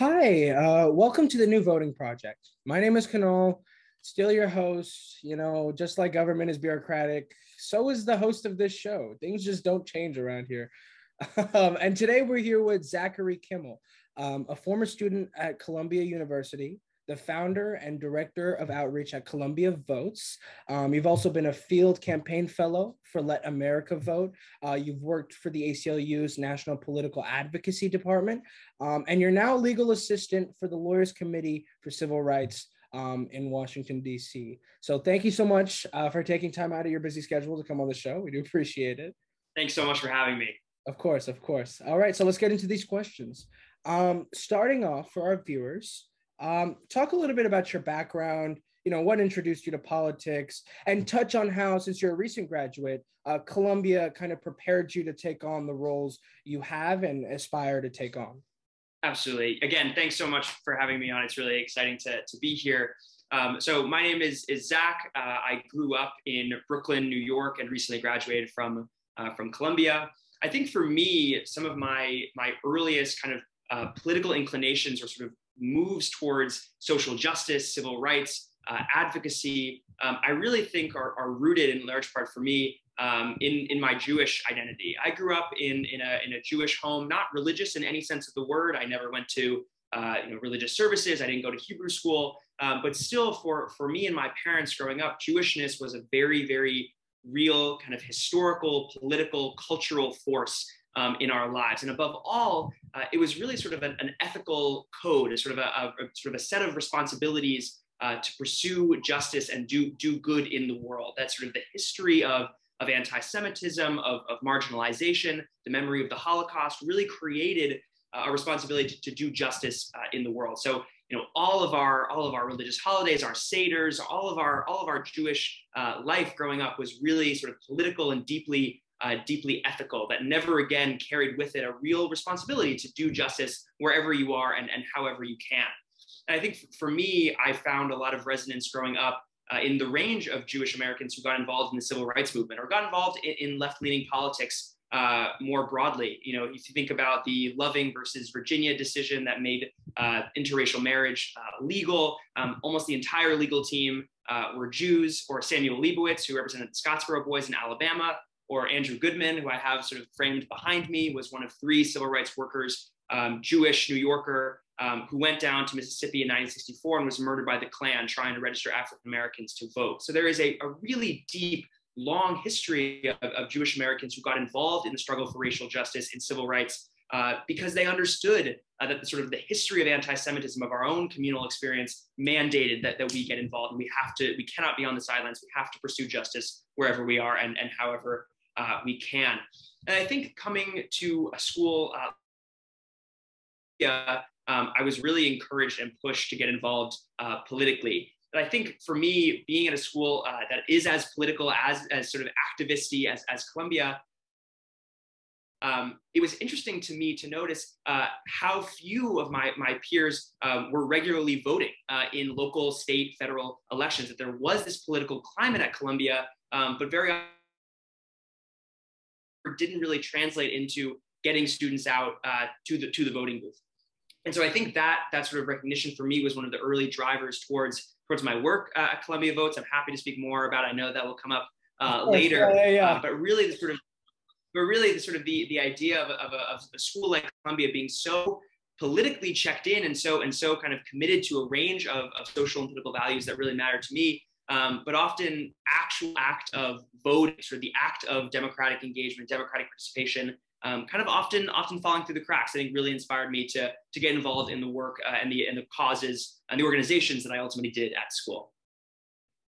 Hi, uh, welcome to the New Voting Project. My name is Kanal, still your host. You know, just like government is bureaucratic, so is the host of this show. Things just don't change around here. Um, and today we're here with Zachary Kimmel, um, a former student at Columbia University, the founder and director of outreach at Columbia Votes. Um, you've also been a field campaign fellow for Let America Vote. Uh, you've worked for the ACLU's National Political Advocacy Department, um, and you're now legal assistant for the Lawyers Committee for Civil Rights. Um, in Washington, D.C. So, thank you so much uh, for taking time out of your busy schedule to come on the show. We do appreciate it. Thanks so much for having me. Of course, of course. All right, so let's get into these questions. Um, starting off for our viewers, um, talk a little bit about your background, you know, what introduced you to politics, and touch on how, since you're a recent graduate, uh, Columbia kind of prepared you to take on the roles you have and aspire to take on. Absolutely. Again, thanks so much for having me on. It's really exciting to, to be here. Um, so my name is, is Zach. Uh, I grew up in Brooklyn, New York, and recently graduated from, uh, from Columbia. I think for me, some of my, my earliest kind of uh, political inclinations or sort of moves towards social justice, civil rights, uh, advocacy, um, I really think are, are, rooted in large part for me um, in, in my Jewish identity. I grew up in, in, a, in a Jewish home, not religious in any sense of the word. I never went to uh, you know, religious services. I didn't go to Hebrew school, um, but still for, for me and my parents growing up, Jewishness was a very, very real kind of historical, political, cultural force um, in our lives. And above all, uh, it was really sort of an, an ethical code, a sort of a, a, a, sort of a set of responsibilities uh, to pursue justice and do do good in the world. That's sort of the history of of anti-Semitism, of, of marginalization, the memory of the Holocaust, really created uh, a responsibility to, to do justice uh, in the world. So you know all of our all of our religious holidays our seders all of our all of our jewish uh, life growing up was really sort of political and deeply uh, deeply ethical that never again carried with it a real responsibility to do justice wherever you are and, and however you can. And I think for me, I found a lot of resonance growing up uh, in the range of Jewish Americans who got involved in the civil rights movement or got involved in, in left leaning politics uh, more broadly. You know, if you think about the Loving versus Virginia decision that made uh, interracial marriage uh, legal, um, almost the entire legal team uh, were Jews, or Samuel Leibowitz, who represented the Scottsboro Boys in Alabama, or Andrew Goodman, who I have sort of framed behind me, was one of three civil rights workers, um, Jewish New Yorker, um, who went down to Mississippi in 1964 and was murdered by the Klan trying to register African Americans to vote. So there is a, a really deep, long history of, of, Jewish Americans who got involved in the struggle for racial justice and civil rights uh, because they understood uh, that the sort of the history of anti-Semitism of our own communal experience mandated that, that we get involved and we have to, we cannot be on the sidelines. We have to pursue justice wherever we are and, and however uh, we can. And I think coming to a school, uh, yeah, um, I was really encouraged and pushed to get involved uh, politically. But I think for me, being at a school uh, that is as political as, as sort of activisty as, as Columbia, um, it was interesting to me to notice uh, how few of my, my peers um, were regularly voting uh, in local, state, federal elections, that there was this political climate at Columbia, um, but very didn't really translate into getting students out uh, to the to the voting booth. And so I think that that sort of recognition for me was one of the early drivers towards towards my work uh, at Columbia Votes. I'm happy to speak more about. I know that will come up uh, later. Yeah, yeah. Uh, but really, the sort of but really the sort of the the idea of, of, a, of a school like Columbia being so politically checked in and so and so kind of committed to a range of, of social and political values that really matter to me um, but often actual act of voting, or the act of democratic engagement, democratic participation, um, kind of often often falling through the cracks. I think really inspired me to to get involved in the work uh, and the and the causes and the organizations that I ultimately did at school.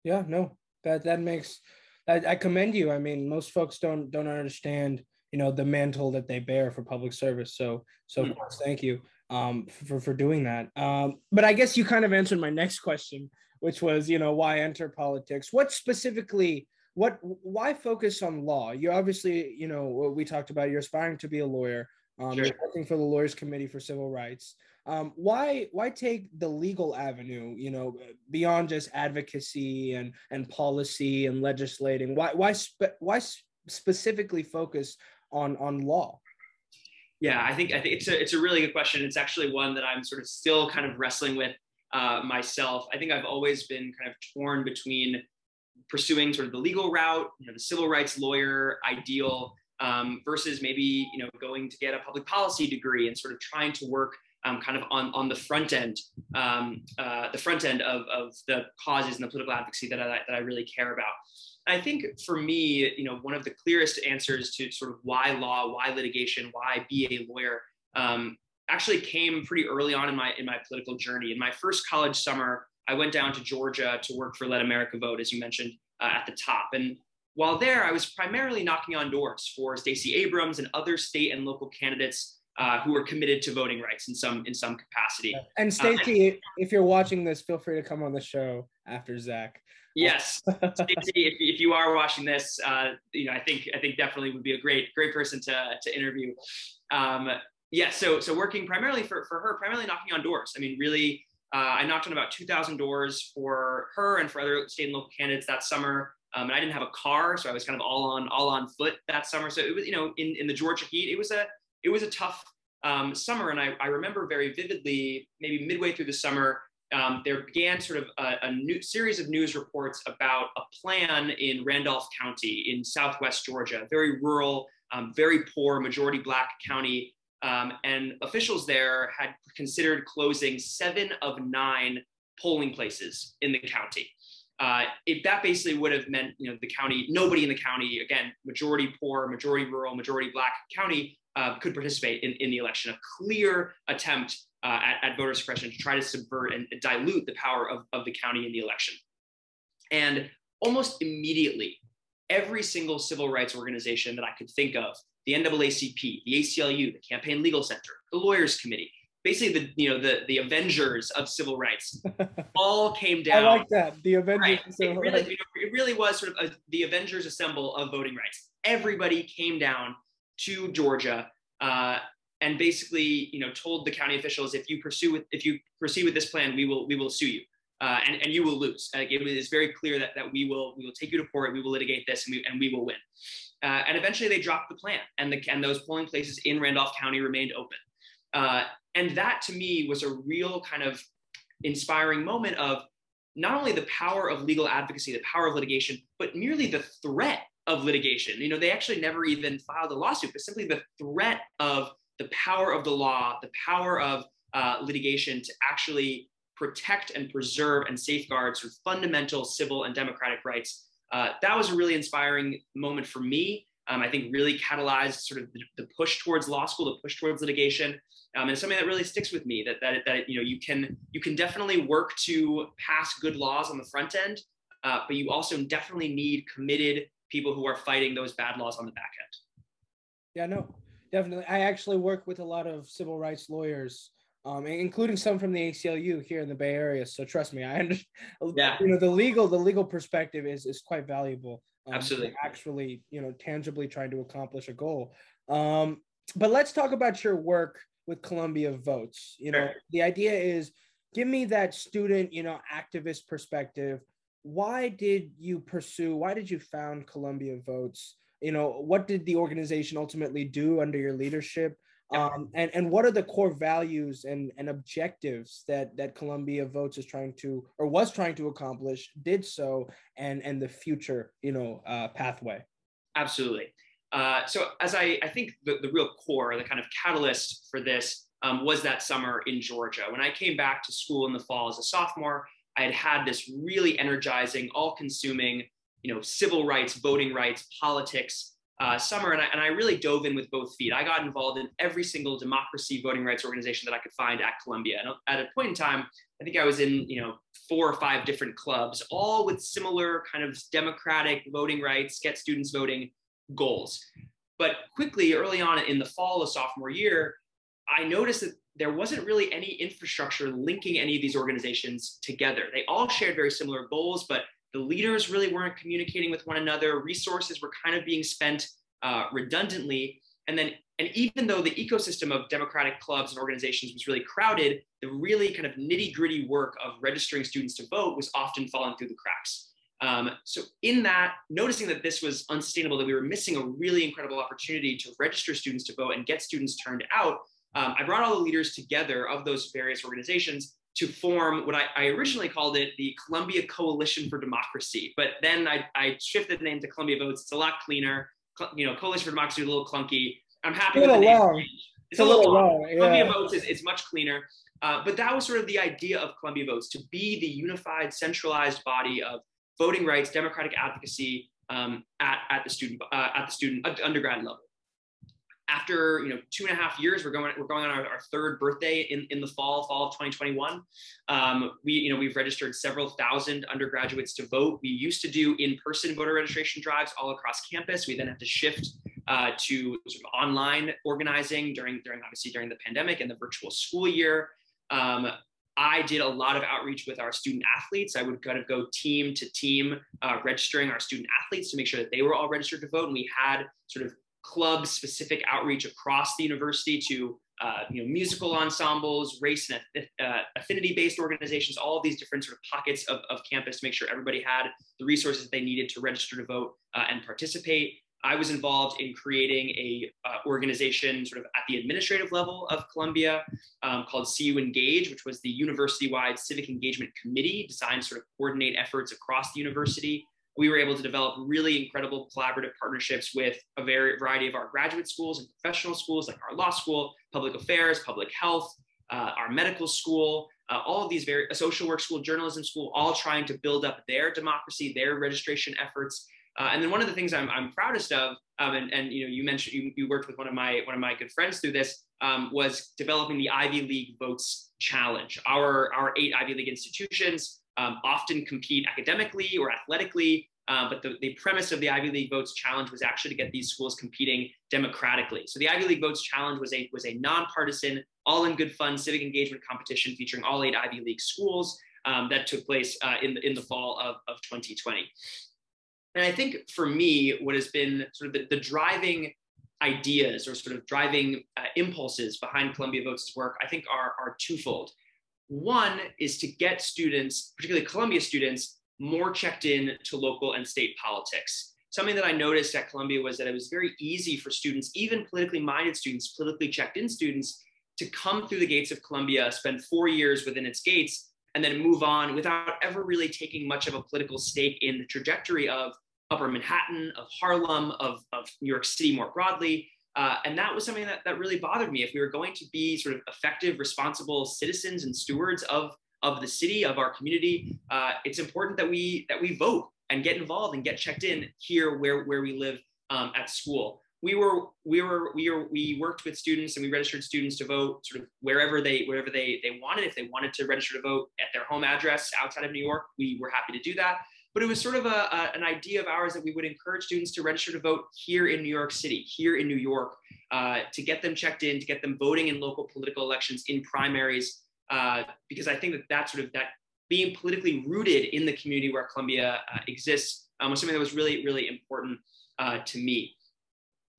Yeah, no, that that makes I, I commend you. I mean, most folks don't don't understand you know the mantle that they bear for public service. So so mm. course, thank you um, for for doing that. Um, but I guess you kind of answered my next question which was you know why enter politics? What specifically what why focus on law? You obviously you know what we talked about you're aspiring to be a lawyer um, sure. you're working for the lawyers committee for civil rights. Um, why why take the legal avenue you know beyond just advocacy and and policy and legislating? Why why spe- why specifically focus on on law? Yeah, I think I think it's a it's a really good question. It's actually one that I'm sort of still kind of wrestling with uh, myself. I think I've always been kind of torn between pursuing sort of the legal route, you know, the civil rights lawyer ideal, um, versus maybe you know going to get a public policy degree and sort of trying to work um, kind of on, on the front end, um, uh, the front end of, of the causes and the political advocacy that I, that I really care about. I think for me, you know, one of the clearest answers to sort of why law, why litigation, why be a lawyer, um, actually came pretty early on in my in my political journey. In my first college summer, I went down to Georgia to work for Let America Vote, as you mentioned uh, at the top. And while there, I was primarily knocking on doors for Stacey Abrams and other state and local candidates uh, who were committed to voting rights in some in some capacity. And Stacey, uh, if you're watching this, feel free to come on the show after Zach. Yes, Stacey, if, if you are watching this, uh, you know I think I think definitely would be a great great person to to interview. Um, yeah, so so working primarily for for her, primarily knocking on doors. I mean, really. Uh, I knocked on about 2,000 doors for her and for other state and local candidates that summer. Um, and I didn't have a car, so I was kind of all on all on foot that summer. So it was, you know, in, in the Georgia heat, it was a it was a tough um, summer. And I, I remember very vividly, maybe midway through the summer, um, there began sort of a, a, new series of news reports about a plan in Randolph County in Southwest Georgia, very rural, um, very poor, majority Black county. Um, and officials there had considered closing seven of nine polling places in the county. Uh, it, that basically would have meant, you know, the county, nobody in the county, again, majority poor, majority rural, majority Black county uh, could participate in, in the election. A clear attempt uh, at, at, voter suppression to try to subvert and dilute the power of, of the county in the election. And almost immediately, every single civil rights organization that I could think of, the NAACP, the ACLU, the Campaign Legal Center, the Lawyers Committee, basically the you know the the Avengers of civil rights, all came down. I like that the Avengers. Right. It, really, you know, it really was sort of a, the Avengers assemble of voting rights. Everybody came down to Georgia uh, and basically, you know, told the county officials, if you pursue with, if you proceed with this plan, we will we will sue you. Uh, and, and you will lose. Uh, it is very clear that, that we will we will take you to court, we will litigate this, and we, and we will win. Uh, and eventually, they dropped the plan, and the and those polling places in Randolph County remained open. Uh, and that, to me, was a real kind of inspiring moment of not only the power of legal advocacy, the power of litigation, but merely the threat of litigation. You know, they actually never even filed a lawsuit, but simply the threat of the power of the law, the power of uh, litigation to actually protect and preserve and safeguard sort of fundamental civil and democratic rights. Uh, that was a really inspiring moment for me. Um, I think really catalyzed sort of the, the, push towards law school, the push towards litigation, um, and something that really sticks with me. That that that you know you can you can definitely work to pass good laws on the front end, uh, but you also definitely need committed people who are fighting those bad laws on the back end. Yeah, no, definitely. I actually work with a lot of civil rights lawyers, um, including some from the ACLU here in the Bay Area. So trust me, I understand. Yeah. You know, the legal the legal perspective is is quite valuable. Um, Absolutely. Actually, you know, tangibly trying to accomplish a goal. Um, but let's talk about your work with Columbia Votes. You know, sure. the idea is give me that student, you know, activist perspective why did you pursue why did you found columbia votes you know what did the organization ultimately do under your leadership um, and and what are the core values and and objectives that that columbia votes is trying to or was trying to accomplish did so and and the future you know uh, pathway? Absolutely. Uh, so as I, I think the, the real core the kind of catalyst for this um, was that summer in georgia. When i came back to school in the fall as a sophomore I had had this really energizing, all-consuming, you know, civil rights, voting rights, politics uh, summer, and I, and I really dove in with both feet. I got involved in every single democracy voting rights organization that I could find at Columbia. And at a point in time, I think I was in, you know, four or five different clubs, all with similar kind of democratic voting rights, get students voting goals. But quickly, early on in the fall of sophomore year, I noticed that there wasn't really any infrastructure linking any of these organizations together. They all shared very similar goals, but the leaders really weren't communicating with one another. Resources were kind of being spent uh, redundantly. And then, and even though the ecosystem of democratic clubs and organizations was really crowded, the really kind of nitty gritty work of registering students to vote was often falling through the cracks. Um, so in that, noticing that this was unsustainable, that we were missing a really incredible opportunity to register students to vote and get students turned out, um, I brought all the leaders together of those various organizations to form what I, I, originally called it the Columbia Coalition for Democracy. But then I, I, shifted the name to Columbia Votes. It's a lot cleaner. You know, Coalition for Democracy is a little clunky. I'm happy with the name. Long. It's, it's a little, long. long. Yeah. Columbia Votes is, is much cleaner. Uh, but that was sort of the idea of Columbia Votes to be the unified, centralized body of voting rights, democratic advocacy um, at, at the student uh, at the student undergrad level after you know two and a half years, we're going we're going on our, our third birthday in, in the fall fall of 2021. Um, we you know we've registered several thousand undergraduates to vote. We used to do in-person voter registration drives all across campus. We then had to shift uh, to sort of online organizing during during obviously during the pandemic and the virtual school year. Um, I did a lot of outreach with our student athletes. I would kind of go team to team, uh, registering our student athletes to make sure that they were all registered to vote. And we had sort of club specific outreach across the university to uh, you know musical ensembles race and uh, affinity based organizations all of these different sort of pockets of, of campus to make sure everybody had the resources they needed to register to vote uh, and participate. I was involved in creating a uh, organization sort of at the administrative level of columbia um, called cu engage which was the university wide civic engagement committee designed to sort of coordinate efforts across the university we were able to develop really incredible collaborative partnerships with a very variety of our graduate schools and professional schools like our law school, public affairs, public health, uh, our medical school, uh, all of these very social work school, journalism school, all trying to build up their democracy, their registration efforts. Uh, and then one of the things I'm, I'm proudest of, um, and, and you know, you mentioned you, you worked with one of my one of my good friends through this, um, was developing the Ivy League Votes Challenge. Our our eight Ivy League institutions um, often compete academically or athletically. Um, but the, the premise of the Ivy League Votes Challenge was actually to get these schools competing democratically. So the Ivy League Votes Challenge was a, was a nonpartisan, all in good fun civic engagement competition featuring all eight Ivy League schools um, that took place uh, in, the, in the fall of, of 2020. And I think for me, what has been sort of the, the driving ideas or sort of driving uh, impulses behind Columbia Votes' work, I think are, are twofold. One is to get students, particularly Columbia students, more checked in to local and state politics. Something that I noticed at Columbia was that it was very easy for students, even politically minded students, politically checked in students, to come through the gates of Columbia, spend four years within its gates, and then move on without ever really taking much of a political stake in the trajectory of Upper Manhattan, of Harlem, of, of New York City more broadly. Uh, and that was something that, that really bothered me. If we were going to be sort of effective, responsible citizens and stewards of, of the city, of our community, uh, it's important that we that we vote and get involved and get checked in here where, where we live um, at school. We were we were we were we worked with students and we registered students to vote sort of wherever they wherever they they wanted. If they wanted to register to vote at their home address outside of New York, we were happy to do that but it was sort of a, a, an idea of ours that we would encourage students to register to vote here in New York City, here in New York, uh, to get them checked in, to get them voting in local political elections, in primaries, uh, because I think that that sort of that being politically rooted in the community where Columbia uh, exists um, was something that was really, really important uh, to me.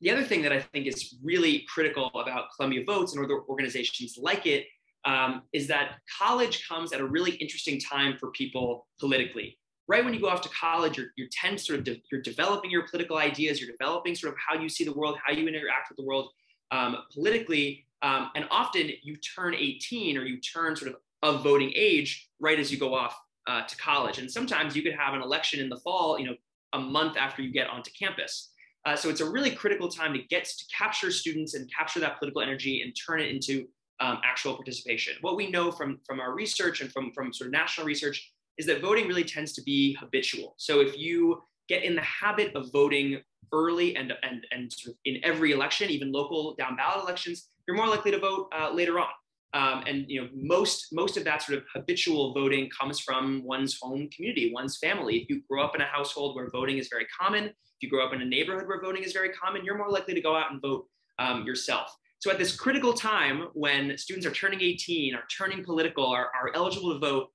The other thing that I think is really critical about Columbia Votes and other organizations like it um, is that college comes at a really interesting time for people politically right when you go off to college, you're, you're tend sort of de- you're developing your political ideas, you're developing sort of how you see the world, how you interact with the world um, politically, um, and often you turn 18 or you turn sort of of voting age right as you go off uh, to college, and sometimes you could have an election in the fall, you know, a month after you get onto campus. Uh, so it's a really critical time to get to capture students and capture that political energy and turn it into um, actual participation. What we know from, from our research and from, from sort of national research is that voting really tends to be habitual. So if you get in the habit of voting early and, and, and sort of in every election, even local down ballot elections, you're more likely to vote uh, later on. Um, and you know most most of that sort of habitual voting comes from one's home community, one's family. If you grow up in a household where voting is very common, if you grow up in a neighborhood where voting is very common, you're more likely to go out and vote um, yourself. So at this critical time when students are turning 18, are turning political, are, are eligible to vote,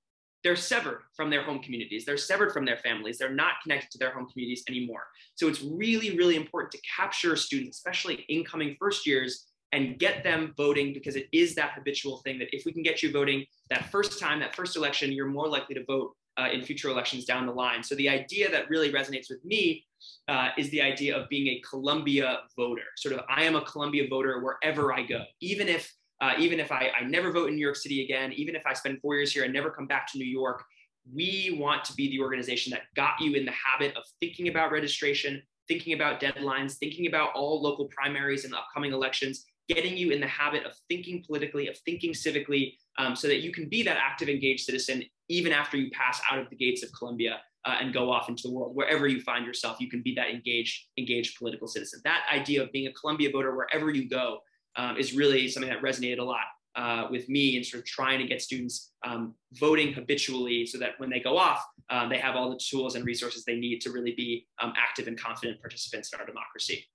they're severed from their home communities. They're severed from their families. They're not connected to their home communities anymore. So it's really, really important to capture students, especially incoming first years, and get them voting because it is that habitual thing that if we can get you voting that first time, that first election, you're more likely to vote uh, in future elections down the line. So the idea that really resonates with me uh, is the idea of being a Columbia voter. Sort of, I am a Columbia voter wherever I go, even if uh, even if I, I never vote in New York City again, even if I spend four years here and never come back to New York, we want to be the organization that got you in the habit of thinking about registration, thinking about deadlines, thinking about all local primaries and upcoming elections, getting you in the habit of thinking politically, of thinking civically, um, so that you can be that active, engaged citizen even after you pass out of the gates of Columbia uh, and go off into the world. Wherever you find yourself, you can be that engaged, engaged political citizen. That idea of being a Columbia voter wherever you go um, is really something that resonated a lot uh, with me and sort of trying to get students um, voting habitually so that when they go off, um, they have all the tools and resources they need to really be um, active and confident participants in our democracy.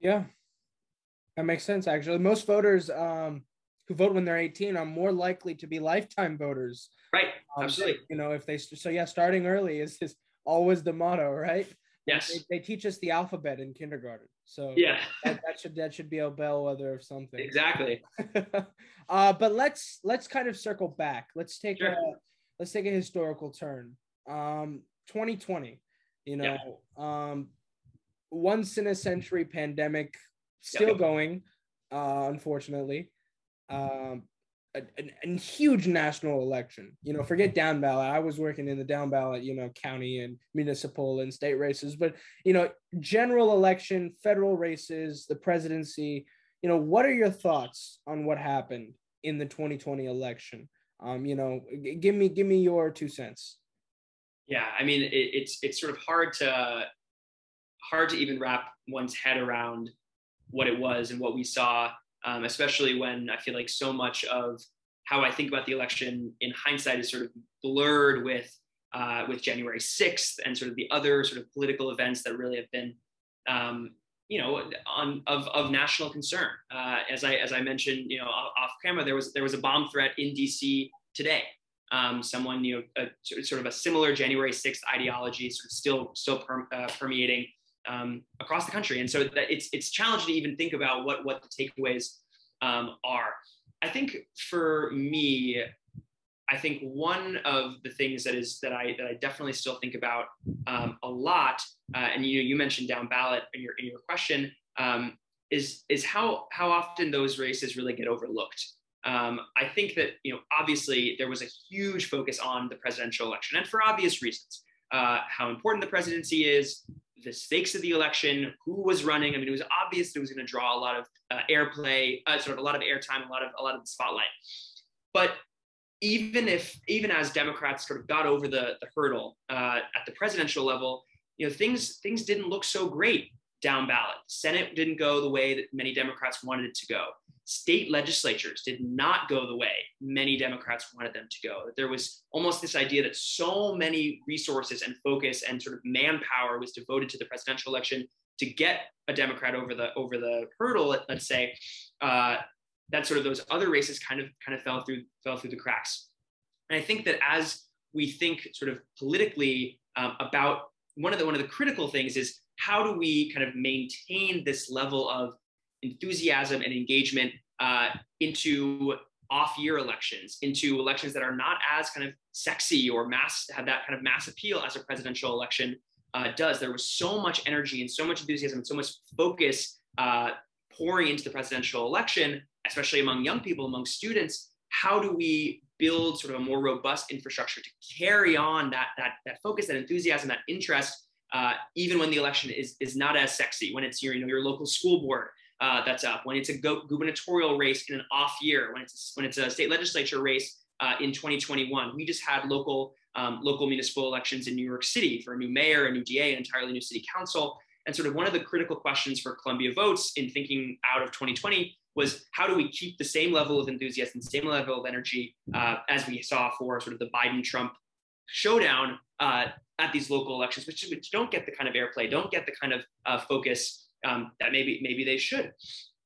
Yeah, that makes sense. Actually, most voters um, who vote when they're 18 are more likely to be lifetime voters. Right. Um, Absolutely. You know, if they so yeah, starting early is is always the motto, right? Yes. They, they, teach us the alphabet in kindergarten. So yeah, that, that, should that should be a bellwether of something. Exactly. uh, but let's let's kind of circle back. Let's take sure. a let's take a historical turn. Um, 2020. You know, yeah. um, once in a century pandemic still going, uh, unfortunately. Um, a, a, a, huge national election. You know, forget down ballot. I was working in the down ballot, you know, county and municipal and state races, but you know, general election, federal races, the presidency. You know, what are your thoughts on what happened in the 2020 election? Um, you know, g- give me give me your two cents. Yeah, I mean, it, it's it's sort of hard to hard to even wrap one's head around what it was and what we saw um, especially when I feel like so much of how I think about the election in hindsight is sort of blurred with uh, with January 6th and sort of the other sort of political events that really have been, um, you know, on of, of national concern. Uh, as I as I mentioned, you know, off, camera, there was there was a bomb threat in D.C. today. Um, someone, you know, a, sort of a similar January 6th ideology, sort of still still per, uh, permeating um, across the country. And so that it's it's challenging to even think about what what the takeaways um, are. I think for me, I think one of the things that is that I that I definitely still think about um, a lot, uh, and you you mentioned down ballot in your in your question, um, is is how how often those races really get overlooked. Um, I think that you know obviously there was a huge focus on the presidential election, and for obvious reasons, uh, how important the presidency is, the stakes of the election, who was running. I mean, it was obvious it was going to draw a lot of uh, airplay, uh, sort of a lot of airtime, a lot of a lot of the spotlight. But even if even as Democrats sort of got over the, the hurdle uh, at the presidential level, you know, things things didn't look so great down ballot. Senate didn't go the way that many Democrats wanted it to go state legislatures did not go the way many Democrats wanted them to go. There was almost this idea that so many resources and focus and sort of manpower was devoted to the presidential election to get a Democrat over the over the hurdle. Let's say uh, that sort of those other races kind of kind of fell through fell through the cracks. And I think that as we think sort of politically um, about one of the one of the critical things is how do we kind of maintain this level of enthusiasm and engagement uh, into off-year elections, into elections that are not as kind of sexy or mass have that kind of mass appeal as a presidential election uh, does. There was so much energy and so much enthusiasm and so much focus uh, pouring into the presidential election, especially among young people, among students. How do we build sort of a more robust infrastructure to carry on that that that focus, that enthusiasm, that interest, uh, even when the election is is not as sexy, when it's your you know your local school board, uh, that's up, when it's a go- gubernatorial race in an off year, when it's when it's a state legislature race uh, in 2021. We just had local um, local municipal elections in New York City for a new mayor, a new DA, an entirely new city council. And sort of one of the critical questions for Columbia Votes in thinking out of 2020 was how do we keep the same level of enthusiasm, the same level of energy uh, as we saw for sort of the Biden Trump showdown uh, at these local elections, which, which, don't get the kind of airplay, don't get the kind of uh, focus um, that maybe maybe they should.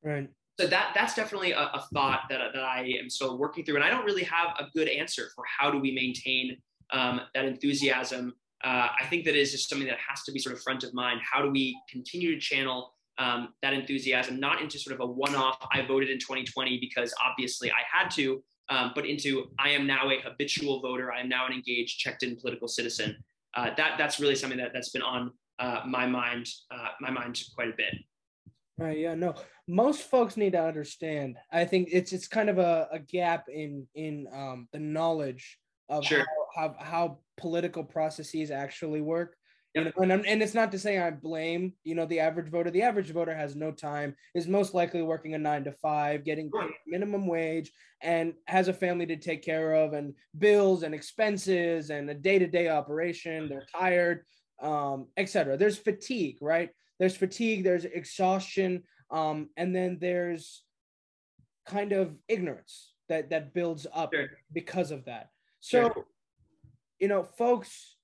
Right. So that that's definitely a, a, thought that, that I am still working through, and I don't really have a good answer for how do we maintain um, that enthusiasm. Uh, I think that is just something that has to be sort of front of mind. How do we continue to channel um, that enthusiasm, not into sort of a one-off? I voted in 2020 because obviously I had to, um, but into I am now a habitual voter. I am now an engaged, checked-in political citizen. Uh, that that's really something that that's been on uh, my mind uh, my mind quite a bit. Right. Yeah. No. Most folks need to understand. I think it's it's kind of a, a gap in in um, the knowledge of sure. how, how how political processes actually work. Know, and, and it's not to say I blame, you know, the average voter. The average voter has no time, is most likely working a nine to five, getting minimum wage, and has a family to take care of, and bills and expenses and a day to day operation. They're tired, um, etc. There's fatigue, right? There's fatigue. There's exhaustion, um, and then there's kind of ignorance that that builds up sure. because of that. So, sure. you know, folks,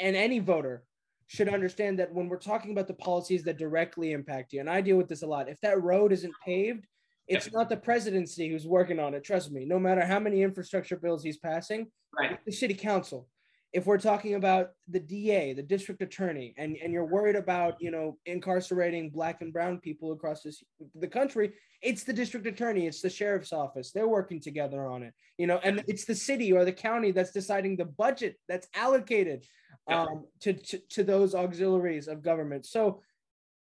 and any voter should understand that when we're talking about the policies that directly impact you, and I deal with this a lot, if that road isn't paved, it's yep. not the presidency who's working on it. Trust me, no matter how many infrastructure bills he's passing, right. the city council. If we're talking about the DA, the district attorney, and, and you're worried about, you know, incarcerating black and brown people across this, the country, it's the district attorney, it's the sheriff's office. They're working together on it, you know, and it's the city or the county that's deciding the budget that's allocated um, to, to, to those auxiliaries of government. So,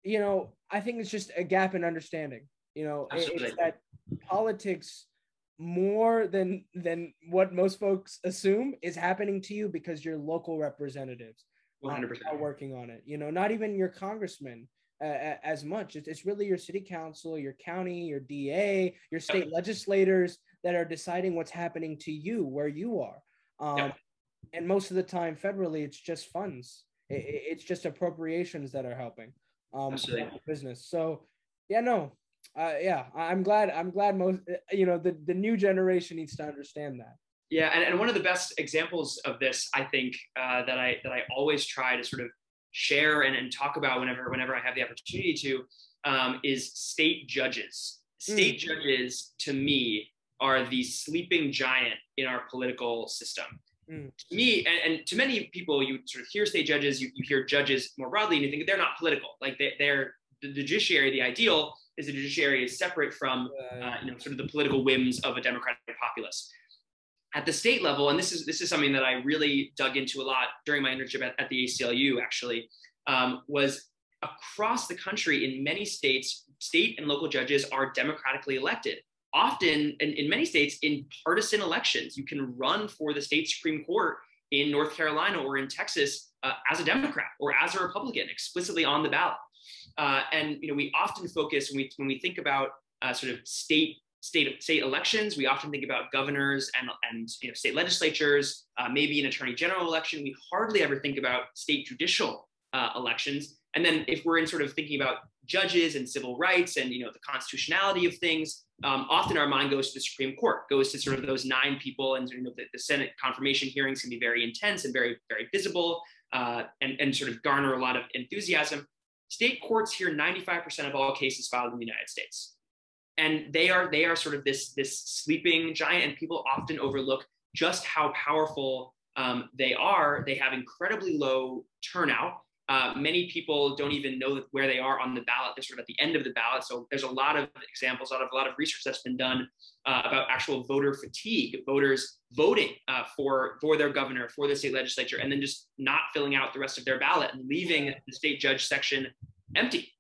you know, I think it's just a gap in understanding. You know, it's that politics more than than what most folks assume is happening to you because your local representatives 100%. are working on it. You know, not even your congressman uh, as much. It's, it's really your city council, your county, your DA, your state legislators that are deciding what's happening to you where you are. Um, and most of the time federally it's just funds it, it's just appropriations that are helping um business so yeah no uh, yeah i'm glad i'm glad most you know the, the new generation needs to understand that yeah and, and one of the best examples of this i think uh, that i that i always try to sort of share and, and talk about whenever whenever i have the opportunity to um, is state judges state mm. judges to me are the sleeping giant in our political system Mm. To me, and, and, to many people, you sort of hear state judges, you, you hear judges more broadly, and you think they're not political. Like they, they're the judiciary, the ideal is the judiciary is separate from uh, you know sort of the political whims of a democratic populace. At the state level, and this is this is something that I really dug into a lot during my internship at, at the ACLU. Actually, um, was across the country in many states, state and local judges are democratically elected often in, in many states in partisan elections. You can run for the state Supreme Court in North Carolina or in Texas uh, as a Democrat or as a Republican, explicitly on the ballot. Uh, and you know, we often focus when we when we think about uh, sort of state state state elections. We often think about governors and and you know, state legislatures, uh, maybe an attorney general election. We hardly ever think about state judicial uh, elections. And then if we're in sort of thinking about judges and civil rights and you know the constitutionality of things, um, often our mind goes to the Supreme Court, goes to sort of those nine people, and you know, the, the Senate confirmation hearings can be very intense and very, very visible, uh, and, and sort of garner a lot of enthusiasm. State courts hear 95% of all cases filed in the United States, and they are they are sort of this this sleeping giant, and people often overlook just how powerful um, they are. They have incredibly low turnout. Uh, many people don't even know where they are on the ballot. They're sort of at the end of the ballot. So there's a lot of examples, out of a lot of research that's been done uh, about actual voter fatigue, voters voting uh, for for their governor, for the state legislature, and then just not filling out the rest of their ballot and leaving the state judge section empty.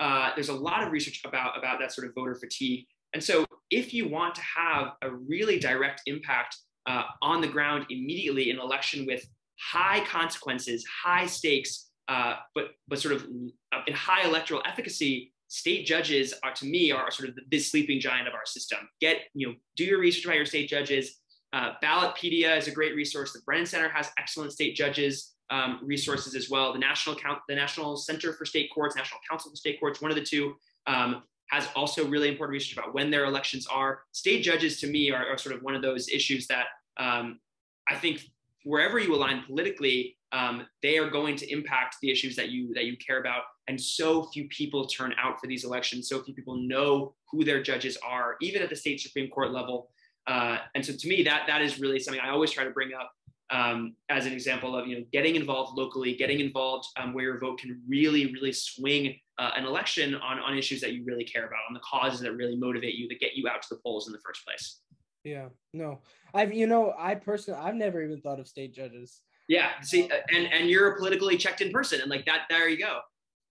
Uh, there's a lot of research about about that sort of voter fatigue. And so, if you want to have a really direct impact uh, on the ground immediately in an election with high consequences, high stakes, uh, but but sort of uh, in high electoral efficacy, state judges are to me are sort of this sleeping giant of our system. Get you know do your research about your state judges. Uh, Ballotpedia is a great resource. The Brennan Center has excellent state judges um, resources as well. The National Count, the National Center for State Courts, National Council for State Courts, one of the two, um, has also really important research about when their elections are. State judges, to me, are, are sort of one of those issues that um, I think wherever you align politically, um, they are going to impact the issues that you that you care about. And so few people turn out for these elections. So few people know who their judges are, even at the state supreme court level. Uh, and so to me, that that is really something I always try to bring up um, as an example of you know getting involved locally, getting involved um, where your vote can really really swing uh, an election on on issues that you really care about, on the causes that really motivate you, that get you out to the polls in the first place. Yeah, no, I've you know I personally I've never even thought of state judges. Yeah, see, and and you're a politically checked in person, and like that, there you go.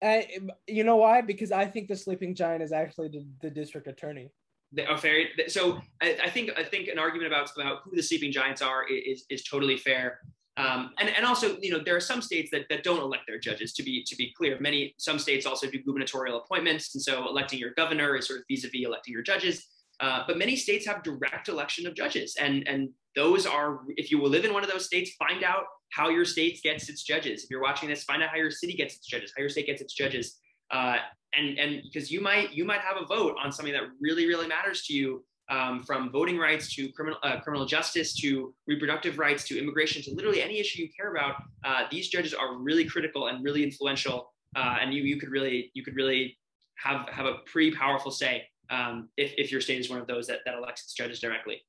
Uh, you know why? Because I think the sleeping giant is actually the, the district attorney. The, oh, fair. So I, I, think I think an argument about about who the sleeping giants are is is totally fair. Um, and and also, you know, there are some states that, that don't elect their judges. To be to be clear, many some states also do gubernatorial appointments, and so electing your governor is sort of vis-a-vis electing your judges. Uh, but many states have direct election of judges, and and those are if you will live in one of those states, find out how your state gets its judges. If you're watching this, find out how your city gets its judges, how your state gets its judges, uh, and and because you might you might have a vote on something that really really matters to you, um, from voting rights to criminal uh, criminal justice to reproductive rights to immigration to literally any issue you care about. Uh, these judges are really critical and really influential, uh, and you you could really you could really have have a pretty powerful say um, if if your state is one of those that that elects its judges directly.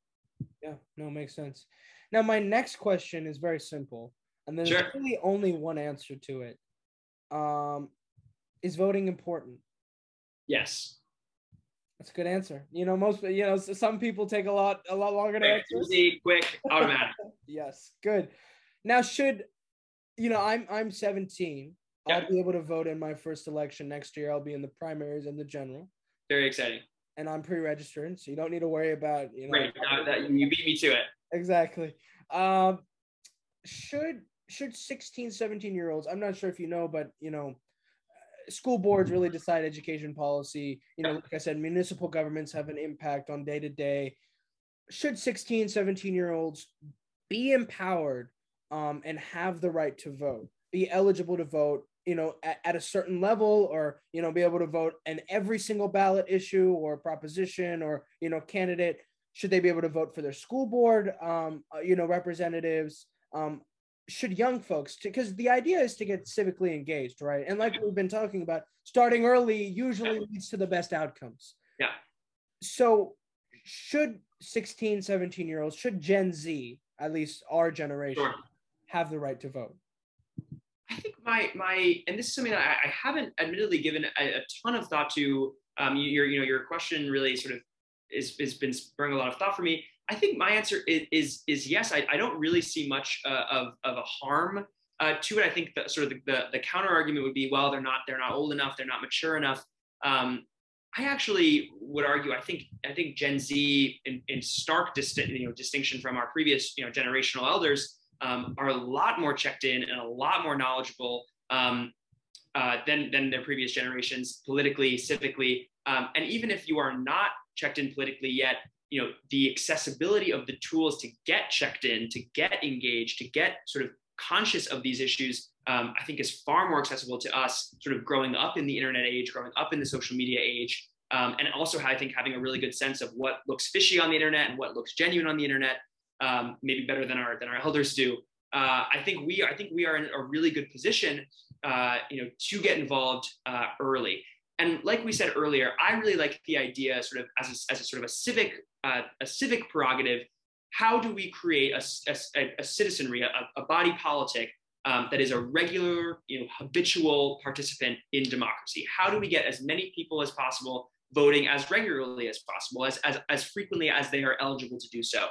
Yeah, no, makes sense. Now, my next question is very simple, and there's sure. really only one answer to it. Um, is voting important? Yes. That's a good answer. You know, most you know, some people take a lot a lot longer to answer. Easy, quick, automatic. yes, good. Now, should you know, I'm I'm 17. Yeah. I'll be able to vote in my first election next year. I'll be in the primaries and the general. Very exciting. And I'm pre-registering, so you don't need to worry about you know. Uh, that, you beat me to it. Exactly. Um, should should 16, 17 year olds? I'm not sure if you know, but you know, school boards really decide education policy. You know, like I said, municipal governments have an impact on day to day. Should 16, 17 year olds be empowered um, and have the right to vote, be eligible to vote, you know, at, at a certain level or, you know, be able to vote in every single ballot issue or proposition or, you know, candidate? Should they be able to vote for their school board, um, uh, you know, representatives? Um, should young folks because the idea is to get civically engaged right and like we've been talking about starting early usually leads to the best outcomes yeah so should 16 17 year olds should gen z at least our generation sure. have the right to vote i think my my and this is something that i, I haven't admittedly given a, a, ton of thought to um your you know your question really sort of is has been spurring a lot of thought for me I think my answer is is, is yes. I, I don't really see much uh, of, of a harm uh, to it. I think that sort of the, the, the, counter argument would be, well, they're not they're not old enough, they're not mature enough. Um, I actually would argue. I think I think Gen Z, in, in stark distinct, you know, distinction from our previous you know generational elders, um, are a lot more checked in and a lot more knowledgeable um, uh, than than their previous generations politically, civically, um, and even if you are not checked in politically yet, you know the accessibility of the tools to get checked in to get engaged to get sort of conscious of these issues um, i think is far more accessible to us sort of growing up in the internet age growing up in the social media age um, and also i think having a really good sense of what looks fishy on the internet and what looks genuine on the internet um, maybe better than our than our elders do uh, i think we i think we are in a really good position uh, you know to get involved uh, early and like we said earlier, I really like the idea, sort of as a, as a sort of a civic uh, a civic prerogative. How do we create a, a, a citizenry, a, a, body politic um, that is a regular, you know, habitual participant in democracy? How do we get as many people as possible voting as regularly as possible, as as, as frequently as they are eligible to do so?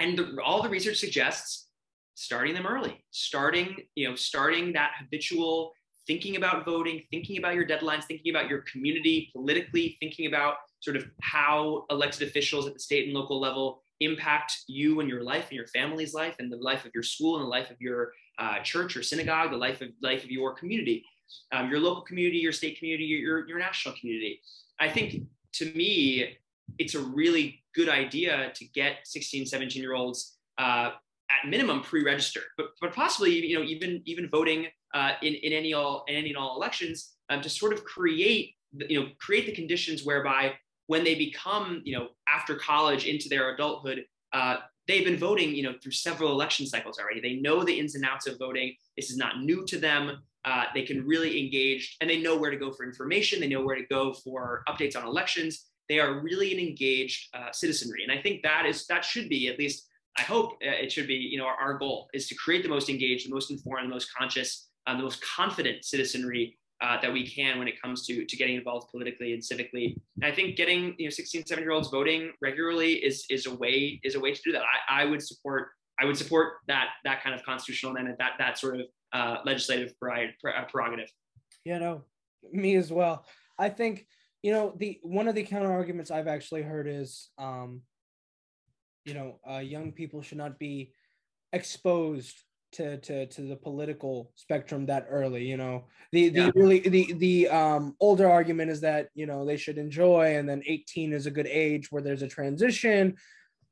And the, all the research suggests starting them early, starting you know, starting that habitual thinking about voting, thinking about your deadlines, thinking about your community politically, thinking about sort of how elected officials at the state and local level impact you and your life and your family's life and the life of your school and the life of your uh, church or synagogue, the life of life of your community, um, your local community, your state community, your, your national community. I think to me, it's a really good idea to get 16, 17 year olds uh, at minimum pre-registered, but, but possibly, you know, even, even voting uh, in, in any all in any and all elections um, to sort of create you know create the conditions whereby when they become you know after college into their adulthood uh, they've been voting you know through several election cycles already. They know the ins and outs of voting. This is not new to them. Uh, they can really engage and they know where to go for information. They know where to go for updates on elections they are really an engaged uh, citizenry and i think that is that should be at least i hope uh, it should be you know our, our goal is to create the most engaged the most informed the most conscious um, the most confident citizenry uh, that we can when it comes to to getting involved politically and civically. And I think getting you know 16, 17 year olds voting regularly is is a way is a way to do that. I, I would support I would support that that kind of constitutional amendment that that sort of uh, legislative prerogative. Yeah, no, me as well. I think you know the one of the counter arguments I've actually heard is um, you know uh, young people should not be exposed to to to the political spectrum that early you know the the yeah. really the the um older argument is that you know they should enjoy and then 18 is a good age where there's a transition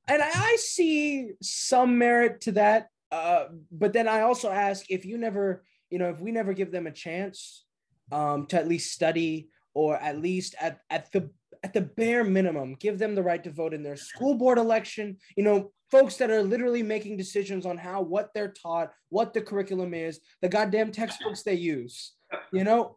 and i, I see some merit to that uh but then i also ask if you never you know if we never give them a chance um to at least study or at least at at the at the bare minimum give them the right to vote in their school board election. You know folks that are literally making decisions on how what they're taught, what the curriculum is, the goddamn textbooks they use, you know,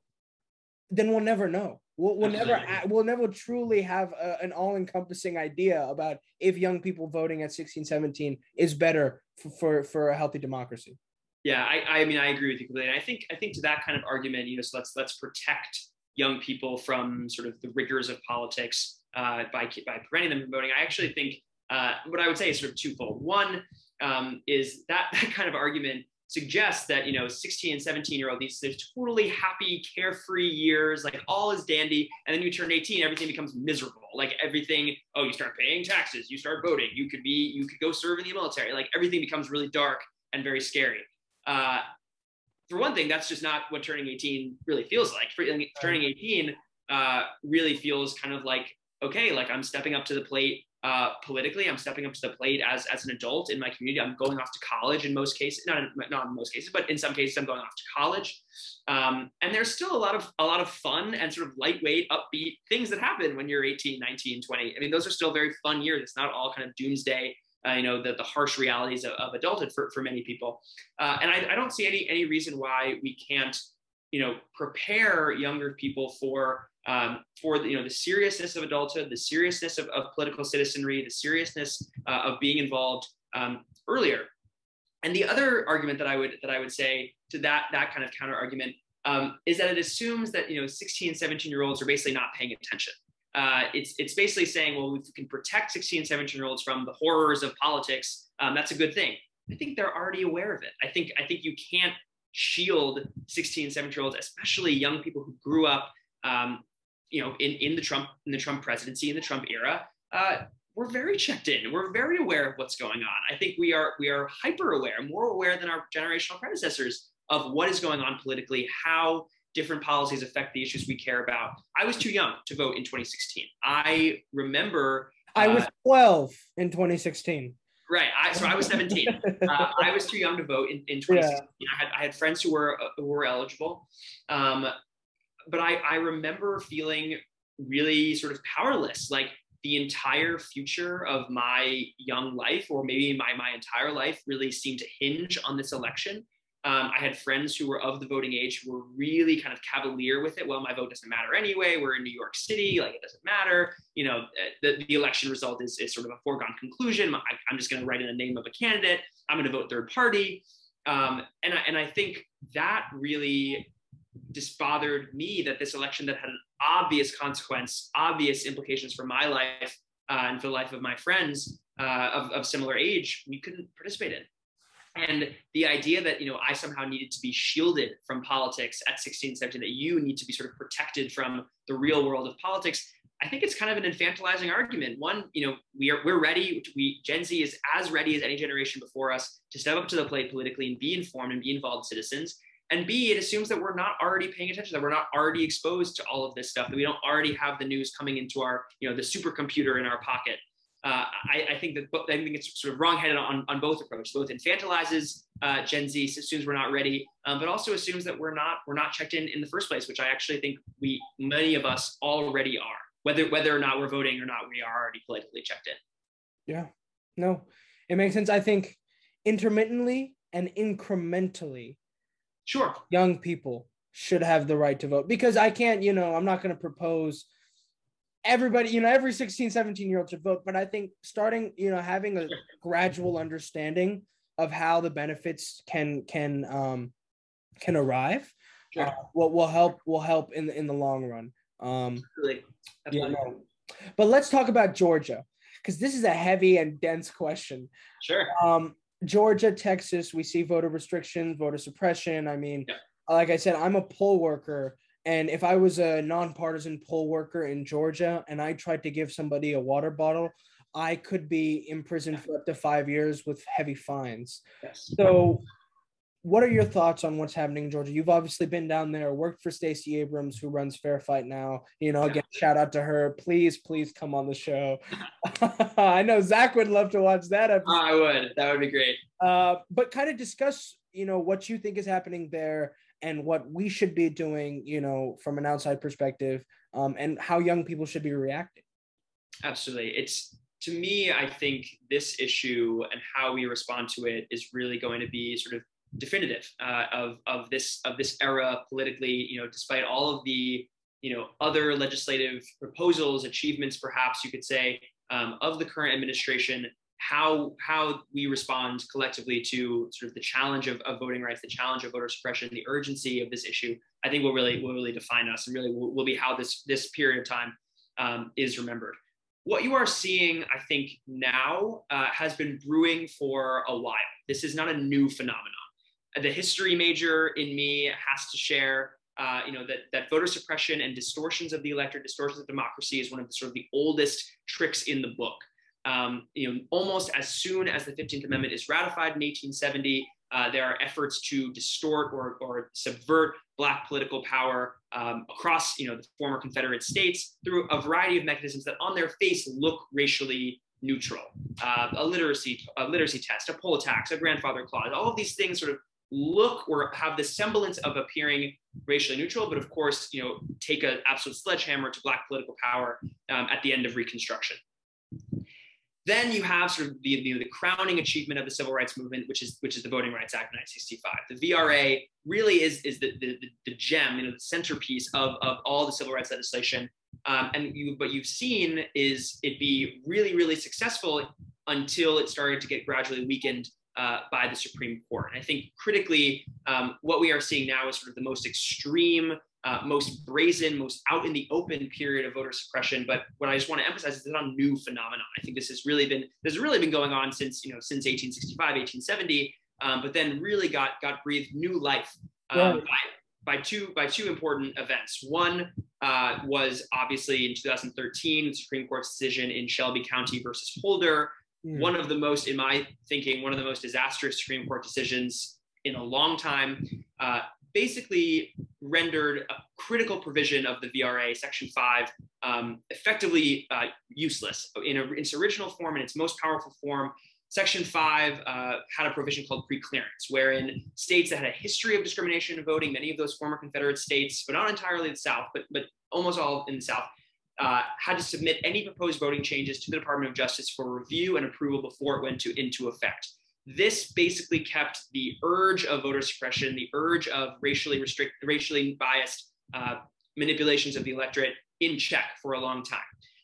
then we'll never know. We'll, we'll never we'll never truly have a, an all-encompassing idea about if young people voting at 16 17 is better for, for, for a healthy democracy. Yeah I, I mean i agree with you completely. And i think i think to that kind of argument you know so let's let's protect young people from sort of the rigors of politics uh, by by preventing them from voting. I actually think uh, what I would say is sort of twofold. One um, is that that kind of argument suggests that you know 16 and 17 year old these are totally happy carefree years like all is dandy and then you turn 18 everything becomes miserable. Like everything oh you start paying taxes you start voting you could be you could go serve in the military. Like everything becomes really dark and very scary. Uh, for one thing that's just not what turning 18 really feels like for, turning 18 uh, really feels kind of like okay like i'm stepping up to the plate uh, politically. I'm stepping up to the plate as as an adult in my community. I'm going off to college in most cases, not in, not in most cases, but in some cases, I'm going off to college. Um, and there's still a lot of a lot of fun and sort of lightweight, upbeat things that happen when you're 18, 19, 20. I mean, those are still very fun years. It's not all kind of doomsday. Uh, you know the, the harsh realities of, of adulthood for, for many people uh, and I, I don't see any any reason why we can't you know prepare younger people for um, for the, you know the seriousness of adulthood, the seriousness of, of political citizenry, the seriousness uh, of being involved um, earlier. And the other argument that I would that I would say to that that kind of counter argument um, is that it assumes that you know 16, 17 year olds are basically not paying attention. Uh, it's it's basically saying, well, if we can protect 16, and 17 year olds from the horrors of politics, um, that's a good thing. I think they're already aware of it. I think I think you can't shield 16, and 17 year olds, especially young people who grew up um, you know, in, in the Trump in the Trump presidency, in the Trump era, uh, we're very checked in. We're very aware of what's going on. I think we are we are hyper aware, more aware than our generational predecessors of what is going on politically, how different policies affect the issues we care about. I was too young to vote in 2016. I remember. I was uh, 12 in 2016. Right. I, so I was 17. uh, I was too young to vote in, in 2016. Yeah. I, had, I had friends who were uh, who were eligible. Um, but I, I remember feeling really sort of powerless. Like the entire future of my young life, or maybe my, my entire life, really seemed to hinge on this election. Um, I had friends who were of the voting age who were really kind of cavalier with it. Well, my vote doesn't matter anyway. We're in New York City, like it doesn't matter. You know, uh, the, the election result is, is sort of a foregone conclusion. I, am just going to write in the name of a candidate. I'm going to vote third party. Um, and, I, and I think that really just bothered me that this election that had an obvious consequence, obvious implications for my life uh, and for the life of my friends uh, of, of similar age, we couldn't participate in. And the idea that you know I somehow needed to be shielded from politics at 16, 17, that you need to be sort of protected from the real world of politics, I think it's kind of an infantilizing argument. One, you know, we are we're ready. We Gen Z is as ready as any generation before us to step up to the plate politically and be informed and be involved citizens and b it assumes that we're not already paying attention that we're not already exposed to all of this stuff that we don't already have the news coming into our you know the supercomputer in our pocket uh, I, I, think that I think it's sort of wrongheaded on, on both approaches. Both infantilizes uh, Gen Z, assumes we're not ready, um, but also assumes that we're not we're not checked in in the first place, which I actually think we many of us already are. Whether whether or not we're voting or not, we are already politically checked in. Yeah, no, it makes sense. I think intermittently and incrementally, Sure. Young people should have the right to vote because I can't, you know, I'm not going to propose everybody, you know, every 16, 17 year old should vote. But I think starting, you know, having a gradual understanding of how the benefits can, can, um, can arrive sure. uh, will, will help will help in the in the long run. Um, Absolutely. Absolutely. Yeah. But let's talk about Georgia because this is a heavy and dense question. Sure. Um, Georgia, Texas, we see voter restrictions, voter suppression. I mean, yeah. like I said, I'm a poll worker. And if I was a nonpartisan poll worker in Georgia and I tried to give somebody a water bottle, I could be imprisoned for up to five years with heavy fines. Yes. So what are your thoughts on what's happening in Georgia? You've obviously been down there, worked for Stacey Abrams, who runs Fair Fight now. You know, again, shout out to her. Please, please come on the show. I know Zach would love to watch that episode. I would. That would be great. Uh, but kind of discuss, you know, what you think is happening there and what we should be doing, you know, from an outside perspective, um, and how young people should be reacting. Absolutely. It's to me, I think this issue and how we respond to it is really going to be sort of definitive uh, of, of this of this era politically you know despite all of the you know other legislative proposals achievements perhaps you could say um, of the current administration how how we respond collectively to sort of the challenge of, of voting rights the challenge of voter suppression the urgency of this issue i think will really will really define us and really will, will be how this this period of time um, is remembered. What you are seeing i think now uh, has been brewing for a while. This is not a new phenomenon. The history major in me has to share uh, you know that that voter suppression and distortions of the electorate, distortions of democracy, is one of the sort of the oldest tricks in the book. Um, you know, almost as soon as the 15th Amendment is ratified in 1870, uh, there are efforts to distort or, or subvert Black political power um, across you know the former Confederate states through a variety of mechanisms that, on their face, look racially neutral. Uh, a literacy a literacy test, a poll tax, a grandfather clause, all of these things sort of look or have the semblance of appearing racially neutral, but of course, you know, take an absolute sledgehammer to black political power um, at the end of Reconstruction. Then you have sort of the, the crowning achievement of the civil rights movement, which is which is the Voting Rights Act of 1965. The VRA really is, is the, the, the gem, you know, the centerpiece of, of all the civil rights legislation. Um, and you, what you've seen is it be really, really successful until it started to get gradually weakened uh, by the Supreme Court. And I think critically, um, what we are seeing now is sort of the most extreme, uh, most brazen, most out in the open period of voter suppression. But what I just want to emphasize is it's not a new phenomenon. I think this has really been this has really been going on since you know since 1865, 1870, um, but then really got got breathed new life um, by, by two by two important events. One uh, was obviously in 2013, the Supreme Court's decision in Shelby County versus Holder, mm. one of the most, in my thinking, one of the most disastrous Supreme Court decisions in a long time. Uh, basically rendered a critical provision of the VRA, Section 5, um, effectively uh, useless. In, a, in, its original form, in its most powerful form, Section 5 uh, had a provision called preclearance, wherein states that had a history of discrimination in voting, many of those former Confederate states, but not entirely the South, but, but almost all in the South, uh, had to submit any proposed voting changes to the Department of Justice for review and approval before it went to, into effect. This basically kept the urge of voter suppression, the urge of racially restrict, racially biased uh, manipulations of the electorate in check for a long time,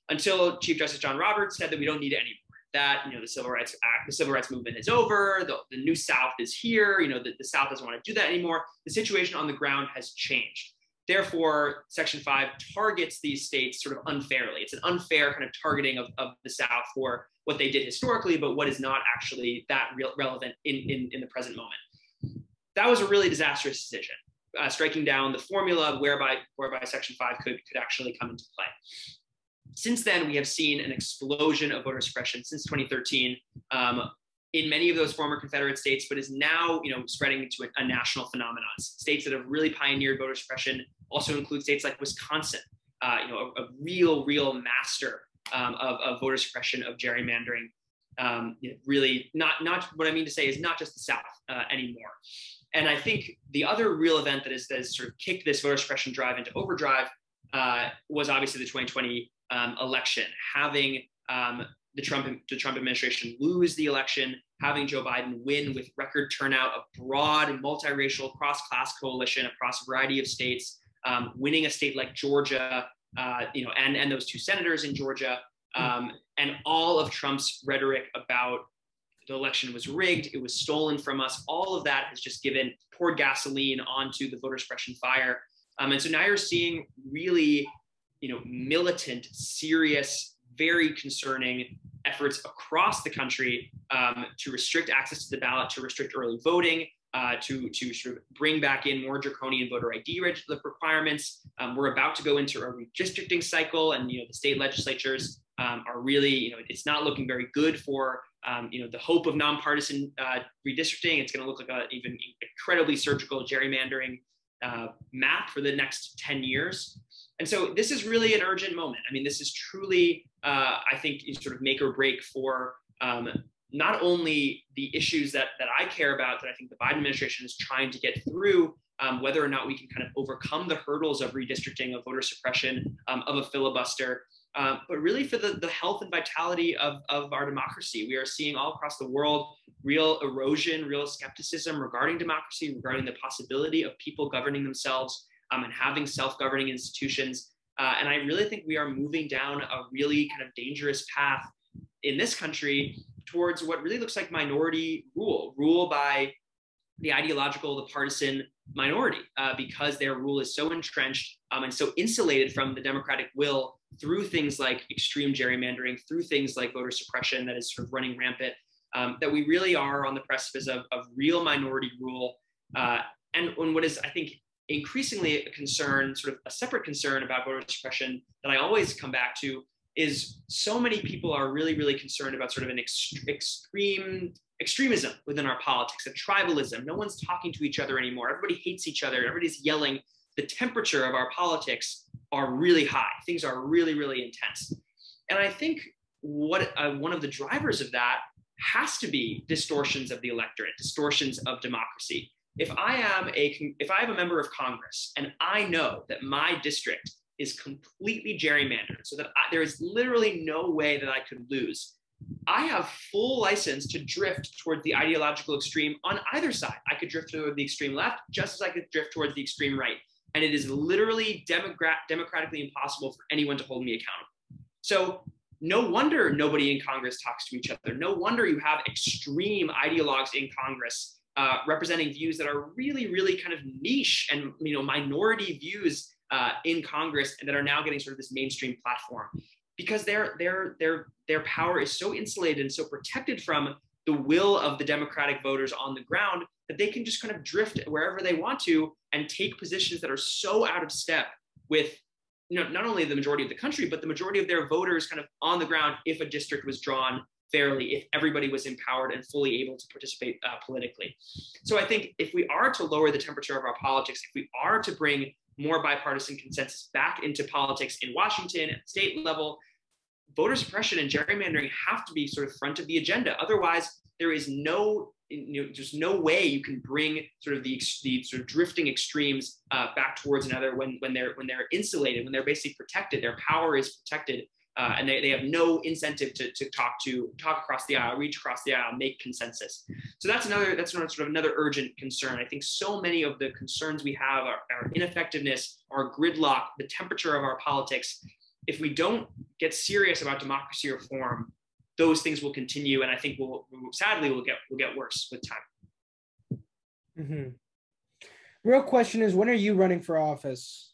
until Chief Justice John Roberts said that we don't need it anymore. That you know the Civil Rights Act, the Civil Rights Movement is over. The, the new South is here. You know the, the South doesn't want to do that anymore. The situation on the ground has changed. Therefore, Section 5 targets these states sort of unfairly. It's an unfair kind of targeting of, of the South for what they did historically, but what is not actually that real, relevant in, in, in the present moment. That was a really disastrous decision, uh, striking down the formula whereby, whereby Section 5 could, could actually come into play. Since then, we have seen an explosion of voter suppression since 2013. Um, in many of those former Confederate states, but is now, you know, spreading into a, a national phenomenon. States that have really pioneered voter suppression also include states like Wisconsin, uh, you know, a, a, real, real master um, of, of, voter suppression, of gerrymandering. Um, you know, really, not not what I mean to say is not just the South uh, anymore. And I think the other real event that, is, that has sort of kicked this voter suppression drive into overdrive uh, was obviously the 2020 um, election, having um, the Trump the Trump administration lose the election, having Joe Biden win with record turnout, a broad and multiracial cross-class coalition across a variety of states, um, winning a state like Georgia, uh, you know, and and those two senators in Georgia, um, and all of Trump's rhetoric about the election was rigged, it was stolen from us. All of that has just given poured gasoline onto the voter suppression fire. Um, and so now you're seeing really, you know, militant, serious, very concerning efforts across the country um, to restrict access to the ballot, to restrict early voting, uh, to, to sort of bring back in more draconian voter ID requirements. Um, we're about to go into a redistricting cycle, and you know the state legislatures um, are really, you know, it's not looking very good for um, you know the hope of nonpartisan uh, redistricting. It's going to look like an even incredibly surgical gerrymandering uh, map for the next 10 years. And so this is really an urgent moment. I mean, this is truly, uh, I think, sort of make or break for um, not only the issues that, that I care about that I think the Biden administration is trying to get through, um, whether or not we can kind of overcome the hurdles of redistricting, of voter suppression, um, of a filibuster, uh, but really for the, the health and vitality of, of our democracy. We are seeing all across the world real erosion, real skepticism regarding democracy, regarding the possibility of people governing themselves um, and having self governing institutions. Uh, and I really think we are moving down a really kind of dangerous path in this country towards what really looks like minority rule, rule by the ideological, the partisan minority, uh, because their rule is so entrenched um, and so insulated from the democratic will through things like extreme gerrymandering, through things like voter suppression that is sort of running rampant, um, that we really are on the precipice of, of real minority rule. Uh, and, and what is, I think, increasingly a concern, sort of a separate concern about voter suppression that I always come back to is so many people are really, really concerned about sort of an ex- extreme extremism within our politics, a tribalism. No one's talking to each other anymore. Everybody hates each other. Everybody's yelling. The temperature of our politics are really high. Things are really, really intense. And I think what uh, one of the drivers of that has to be distortions of the electorate, distortions of democracy. If I am a if I have a member of Congress and I know that my district is completely gerrymandered so that I, there is literally no way that I could lose. I have full license to drift toward the ideological extreme on either side. I could drift toward the extreme left just as I could drift towards the extreme right. And it is literally demogra- democratically impossible for anyone to hold me accountable. So, no wonder nobody in Congress talks to each other. No wonder you have extreme ideologues in Congress uh, representing views that are really, really kind of niche and you know minority views uh, in Congress and that are now getting sort of this mainstream platform. Because their their their their power is so insulated and so protected from the will of the Democratic voters on the ground that they can just kind of drift wherever they want to and take positions that are so out of step with you know not only the majority of the country but the majority of their voters kind of on the ground if a district was drawn fairly if everybody was empowered and fully able to participate uh, politically. So i think if we are to lower the temperature of our politics if we are to bring more bipartisan consensus back into politics in Washington at state level, voter suppression and gerrymandering have to be sort of front of the agenda. Otherwise, there is no you know, there's no way you can bring sort of the, the sort of drifting extremes uh, back towards another when when they're when they're insulated, when they're basically protected, their power is protected uh, and they, they have no incentive to, to talk to talk across the aisle reach across the aisle make consensus. So that's another that's another sort of another urgent concern. I think so many of the concerns we have are, our ineffectiveness our gridlock the temperature of our politics. If we don't get serious about democracy reform those things will continue and i think will sadly will get will get worse with time. Mm-hmm. real question is when are you running for office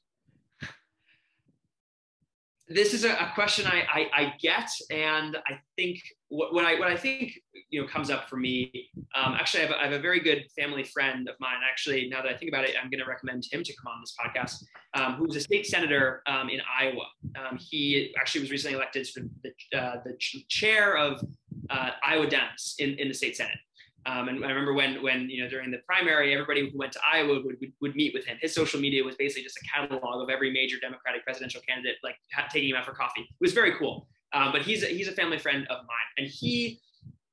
this is a, a question I, I, I, get, and I think what, what, I what I think you know comes up for me. Um, actually, I have, a, I have, a very good family friend of mine. Actually, now that I think about it, I'm going to recommend him to come on this podcast. Um, who's a state senator um, in Iowa. Um, he actually was recently elected the, uh, the chair of uh, Iowa Dems in, in the state senate. Um, and I remember when, when you know, during the primary, everybody who went to Iowa would, would, would, meet with him. His social media was basically just a catalog of every major Democratic presidential candidate, like taking him out for coffee. It was very cool. Um, but he's a, he's a family friend of mine, and he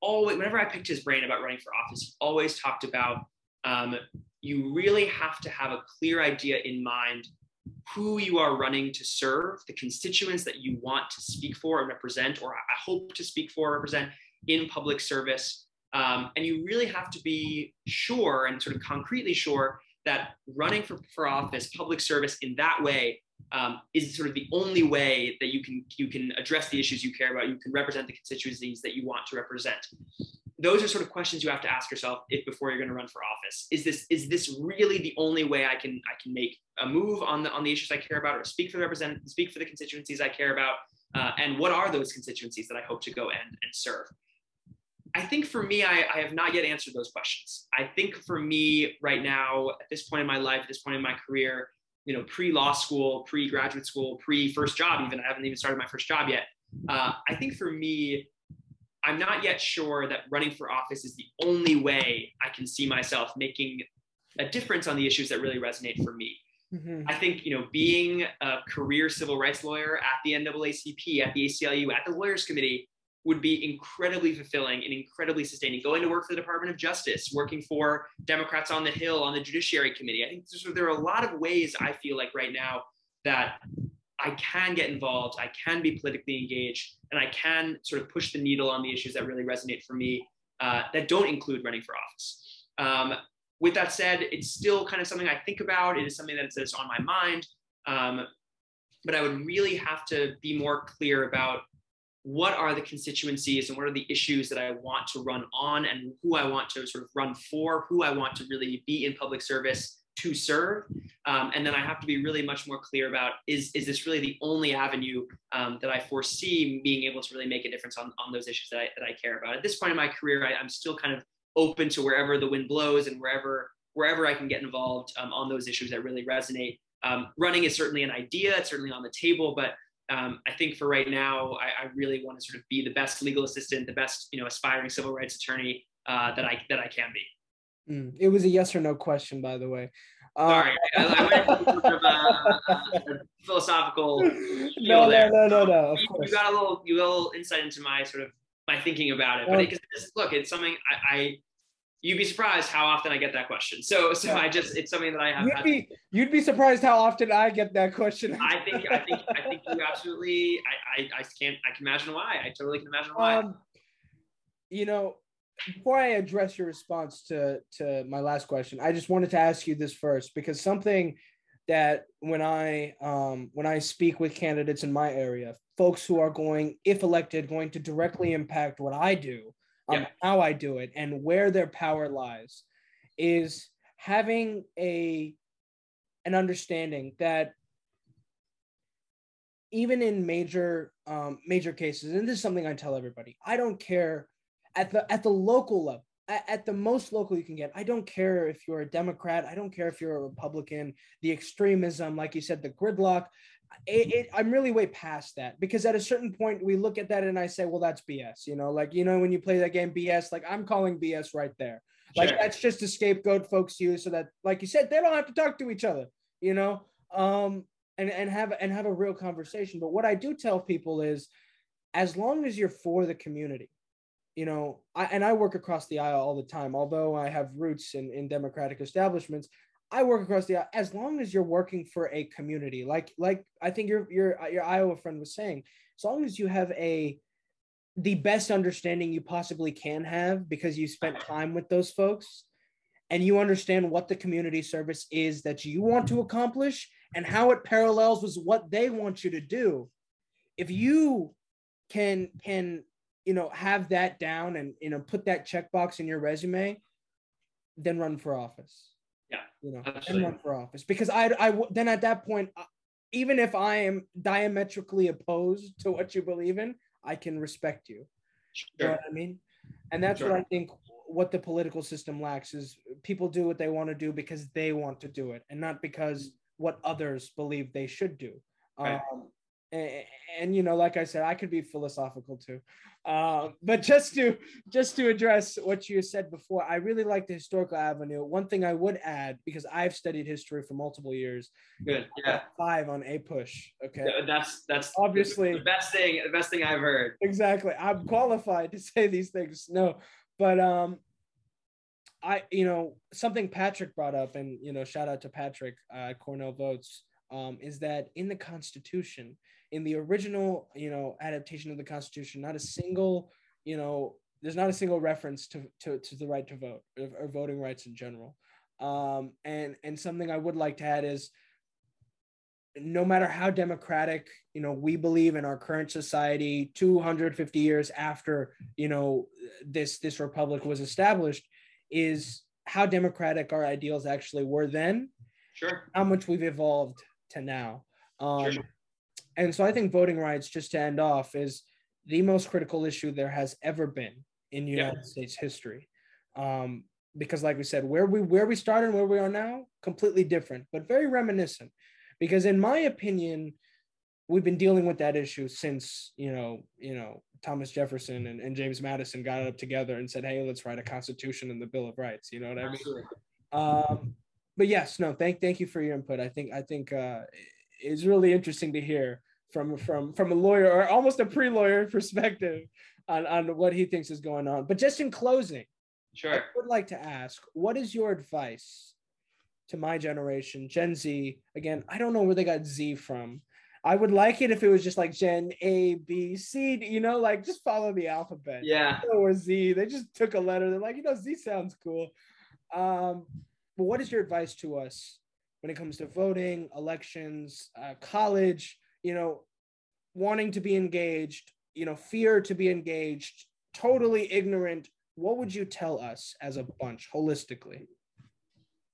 always, whenever I picked his brain about running for office, he always talked about um, you really have to have a clear idea in mind who you are running to serve, the constituents that you want to speak for and represent, or I hope to speak for or represent in public service um, and you really have to be sure and sort of concretely sure that running for, for office, public service in that way um, is sort of the only way that you can you can address the issues you care about. You can represent the constituencies that you want to represent. those are sort of questions you have to ask yourself if before you're going to run for office. Is this is this really the only way I can I can make a move on the on the issues I care about, or speak for the represent speak for the constituencies I care about, uh, and what are those constituencies that I hope to go and and serve? I think for me, I, I have not yet answered those questions. I think for me right now, at this point in my life, at this point in my career, you know, pre law school, pre graduate school, pre first job, even I haven't even started my first job yet. Uh, I think for me, I'm not yet sure that running for office is the only way I can see myself making a difference on the issues that really resonate for me. Mm-hmm. I think you know being a career civil rights lawyer at the NAACP, at the ACLU, at the Lawyers Committee would be incredibly fulfilling and incredibly sustaining. Going to work for the Department of Justice, working for Democrats on the Hill on the Judiciary Committee. I think there are a lot of ways I feel like right now that I can get involved, I can be politically engaged, and I can sort of push the needle on the issues that really resonate for me uh, that don't include running for office. Um, with that said, it's still kind of something I think about. It is something that is on my mind. Um, but I would really have to be more clear about what are the constituencies and what are the issues that I want to run on and who I want to sort of run for, who I want to really be in public service to serve. Um, and then I have to be really much more clear about is, is this really the only avenue um, that I foresee being able to really make a difference on, on those issues that I, that I care about. At this point in my career, I, am still kind of open to wherever the wind blows and wherever wherever I can get involved um, on those issues that really resonate. Um, running is certainly an idea, it's certainly on the table, but um, I think for right now, I, I, really want to sort of be the best legal assistant, the best you know aspiring civil rights attorney uh, that I that I can be. Mm, it was a yes or no question, by the way. Um, Sorry, I, I went sort of a, a philosophical. No, no, no, no, no, Of you, you got a little, you got a little insight into my sort of my thinking about it. But it, look, it's something I, I, you'd be surprised how often I get that question. So, so yeah. I just, it's something that I have. You'd be, you'd be surprised how often I get that question. I think, I think, I think you absolutely. I, I, I can't. I can imagine why. I totally can imagine why. Um, you know, before I address your response to to my last question, I just wanted to ask you this first because something that when I um, when I speak with candidates in my area, folks who are going, if elected, going to directly impact what I do, um, yeah. how I do it, and where their power lies, is having a an understanding that even in major um, major cases, and this is something I tell everybody, I don't care at the at the local level at, at, the most local you can get i don't care if you're a democrat i don't care if you're a republican the extremism like you said the gridlock it, it, i'm really way past that because at a certain point we look at that and i say well that's bs you know like you know when you play that game bs like i'm calling bs right there like sure. that's just a scapegoat folks use so that like you said they don't have to talk to each other you know um and and have and have a real conversation but what i do tell people is as long as you're for the community you know, I, and I work across the aisle all the time. Although I have roots in, in democratic establishments, I work across the. As long as you're working for a community, like like I think your your your Iowa friend was saying, as long as you have a the best understanding you possibly can have because you spent time with those folks and you understand what the community service is that you want to accomplish and how it parallels with what they want you to do if you can can you know, have that down and, you know, put that checkbox in your resume, then run for office. Yeah. You know, then run for office because I, I, then at that point, uh, even if I am diametrically opposed to what you believe in, I can respect you. Sure. You know what I mean? And that's sure. what I think what the political system lacks is people do what they want to do because they want to do it and not because what others believe they should do. Right. Um, and, and, you know like i said i could be philosophical too uh, but just to just to address what you said before i really like the historical avenue. One thing i would add because i've studied history for multiple years good yeah. five on APUSH. okay? That's that's obviously the best thing the best thing i've heard. Exactly. I'm qualified to say these things no. But um i you know something patrick brought up and you know shout out to patrick uh, cornell votes um, is that in the constitution in the original, you know, adaptation of the Constitution, not a single, you know, there's not a single reference to to, to the right to vote or, or voting rights in general. Um, and and something I would like to add is no matter how democratic you know we believe in our current society 250 years after you know this this republic was established is how democratic our ideals actually were then sure how much we've evolved to now um, sure. And so i think voting rights just to end off is the most critical issue there has ever been in united yeah. states history. Um, because like we said where we where we started and where we are now completely different but very reminiscent. Because in my opinion we've been dealing with that issue since you know you know thomas jefferson and, and james madison got it up together and said hey let's write a constitution and the bill of rights you know what i mean? Um, but yes no thank thank you for your input. I think i think uh, it's really interesting to hear from from from a lawyer or almost a pre-lawyer perspective on, on what he thinks is going on but just in closing sure i would like to ask what is your advice to my generation, Gen Z. Again, I don't know where they got Z from. I would like it if it was just like Gen A, B, C, you know, like just follow the alphabet. Yeah. Or Z. They just took a letter. They're like, you know, Z sounds cool. Um, but what is your advice to us when it comes to voting, elections, uh, college, you know, wanting to be engaged, you know, fear to be engaged, totally ignorant? What would you tell us as a bunch holistically?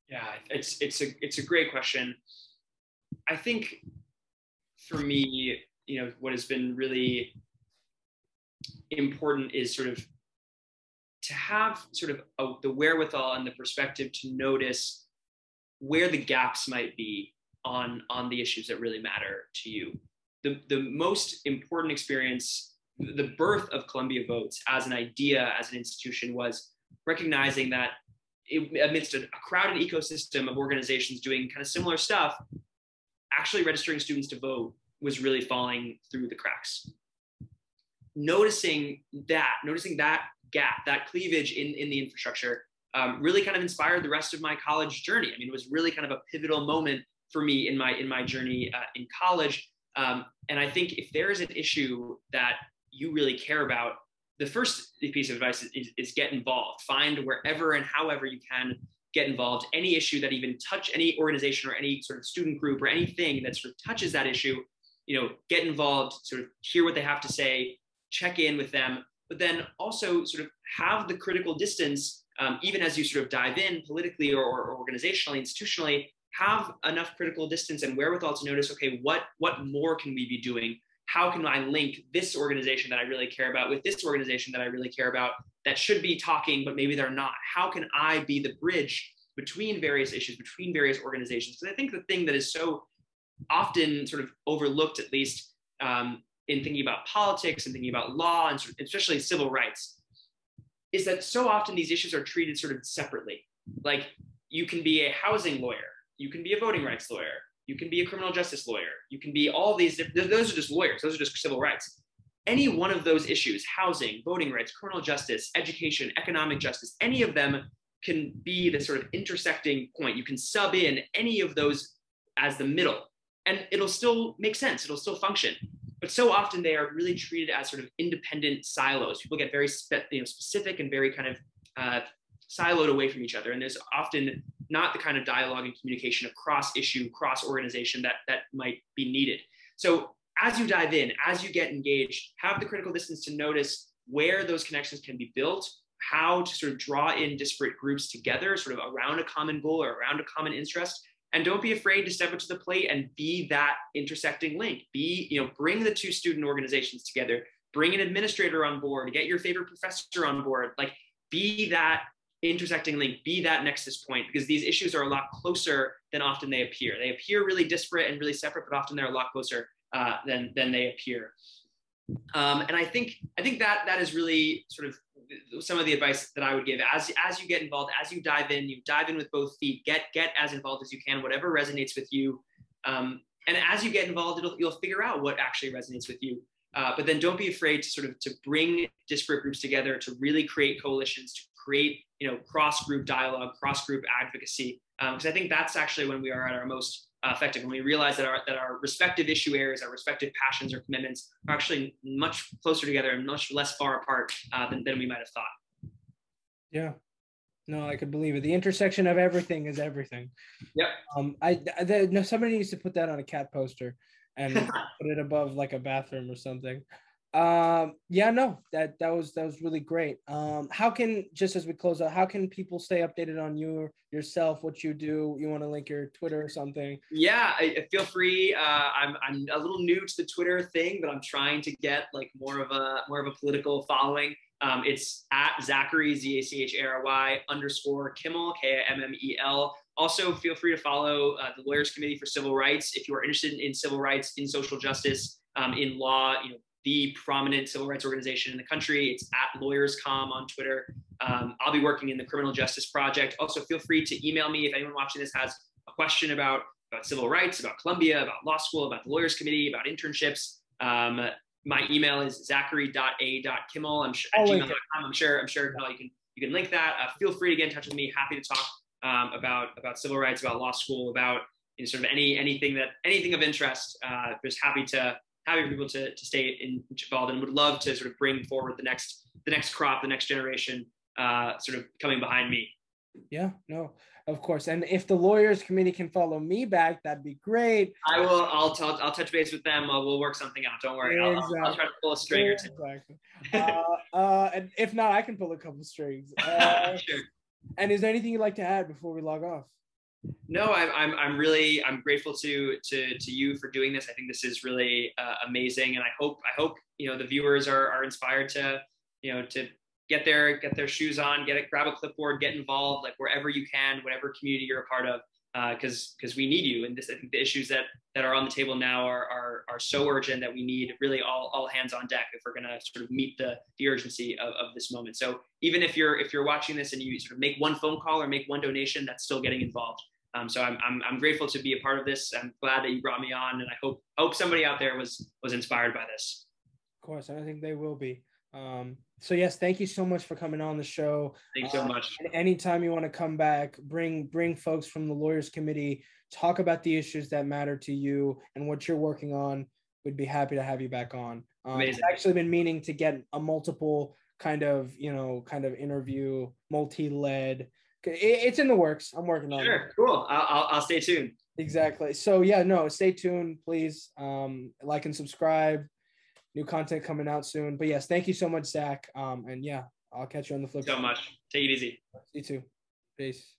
Yeah, it's it's a it's a great question. I think for me, you know, what has been really important is sort of to have sort of a, the wherewithal and the perspective to notice where the gaps might be on on the issues that really matter to you. The the most important experience, the birth of Columbia Votes as an idea, as an institution, was recognizing that amidst a, crowded ecosystem of organizations doing kind of similar stuff, actually registering students to vote was really falling through the cracks. Noticing that, noticing that gap, that cleavage in, in the infrastructure, um, really kind of inspired the rest of my college journey. I mean, it was really kind of a pivotal moment for me in my in my journey uh, in college. Um, and I think if there is an issue that you really care about, the first piece of advice is, is, is, get involved. Find wherever and however you can get involved. Any issue that even touch any organization or any sort of student group or anything that sort of touches that issue, you know, get involved, sort of hear what they have to say, check in with them, but then also sort of have the critical distance, um, even as you sort of dive in politically or, or organizationally, institutionally, have enough critical distance and wherewithal to notice, okay, what what more can we be doing? how can I link this organization that I really care about with this organization that I really care about that should be talking, but maybe they're not? How can I be the bridge between various issues, between various organizations? Because I think the thing that is so often sort of overlooked, at least um, in thinking about politics and thinking about law and especially civil rights, is that so often these issues are treated sort of separately. Like you can be a housing lawyer, you can be a voting rights lawyer, you can be a criminal justice lawyer. You can be all these, those are just lawyers, those are just civil rights. Any one of those issues, housing, voting rights, criminal justice, education, economic justice, any of them can be the sort of intersecting point. You can sub in any of those as the middle, and it'll still make sense, it'll still function. But so often they are really treated as sort of independent silos. People get very spe- you know, specific and very kind of uh, siloed away from each other. And there's often not the kind of dialogue and communication across issue, cross organization that, that might be needed. So as you dive in, as you get engaged, have the critical distance to notice where those connections can be built, how to sort of draw in disparate groups together, sort of around a common goal or around a common interest. And don't be afraid to step up to the plate and be that intersecting link. Be, you know, bring the two student organizations together, bring an administrator on board, get your favorite professor on board, like be that intersecting link be that nexus point because these issues are a lot closer than often they appear. They appear really disparate and really separate, but often they're a lot closer uh, than than they appear. Um, and I think I think that that is really sort of some of the advice that I would give as as you get involved, as you dive in, you dive in with both feet. Get get as involved as you can, whatever resonates with you. Um, and as you get involved, you'll figure out what actually resonates with you. Uh, but then don't be afraid to sort of to bring disparate groups together to really create coalitions, to create you know cross group dialogue, cross group advocacy, because um, I think that's actually when we are at our most uh, effective when we realize that our that our respective issue areas, our respective passions or commitments are actually much closer together and much less far apart uh, than, than we might have thought. Yeah, No, I could believe it. The intersection of everything is everything. Yep. Um, I, the, no, somebody needs to put that on a cat poster and put it above like a bathroom or something. Um, yeah, no, that that was that was really great. Um, how can just as we close out, how can people stay updated on you yourself, what you do? You want to link your Twitter or something? Yeah, I, feel free. Uh, I'm I'm a little new to the Twitter thing, but I'm trying to get like more of a more of a political following. Um, it's at Zachary Z A C H A R Y underscore Kimmel K I M M E L. Also, feel free to follow uh, the Lawyers Committee for Civil Rights if you are interested in civil rights, in social justice, um, in law. You know, the prominent civil rights organization in the country. It's at LawyersComm on Twitter. Um, I'll be working in the Criminal Justice Project. Also, feel free to email me if anyone watching this has a question about, about civil rights, about Columbia, about law school, about the Lawyers Committee, about internships. Um, my email is zachary.a.kimmel. I'm sure, at gmail.com. I'm sure, I'm sure you can, you can link that. Uh, feel free to get in touch with me. Happy to talk um, about, about civil rights, about law school, about you know, sort of any, anything that, anything of interest. Uh, just happy to, happy for people to, to stay in, involved and would love to sort of bring forward the next the next crop, the next generation, uh, sort of coming behind me. Yeah, no, of course. And if the lawyers committee can follow me back, that'd be great. I will. I'll t- I'll touch base with them. Uh, we'll work something out. Don't worry. Exactly. I'll, I'll, try to pull a string or two. Exactly. uh, uh, and if not, I can pull a couple strings. Uh, sure. And is there anything you'd like to add before we log off? No, I'm, I'm, I'm really, I'm grateful to, to, to you for doing this. I think this is really uh, amazing. And I hope, I hope, you know, the viewers are, are inspired to, you know, to get their, get their shoes on, get it, grab a clipboard, get involved, like wherever you can, whatever community you're a part of because uh, because we need you. And this, I think the issues that that are on the table now are are, are so urgent that we need really all, all hands on deck if we're going to sort of meet the the urgency of, of this moment. So even if you're if you're watching this and you sort of make one phone call or make one donation, that's still getting involved. Um, so I'm, I'm, I'm grateful to be a part of this. I'm glad that you brought me on, and I hope hope somebody out there was was inspired by this. Of course, and I think they will be. Um, so yes, thank you so much for coming on the show. Thanks so uh, much. anytime you want to come back, bring bring folks from the lawyers committee, talk about the issues that matter to you and what you're working on. We'd be happy to have you back on. Um. I've actually been meaning to get a multiple kind of you know kind of interview, multi-led. It's in the works. I'm working on sure. it. Sure, cool. I'll, I'll stay tuned. Exactly. So yeah, no, stay tuned, please. Um, like and subscribe new content coming out soon. But yes, thank you so much, Zach. Um, and yeah, I'll catch you on the flip. So much. Take it easy. You too. Peace.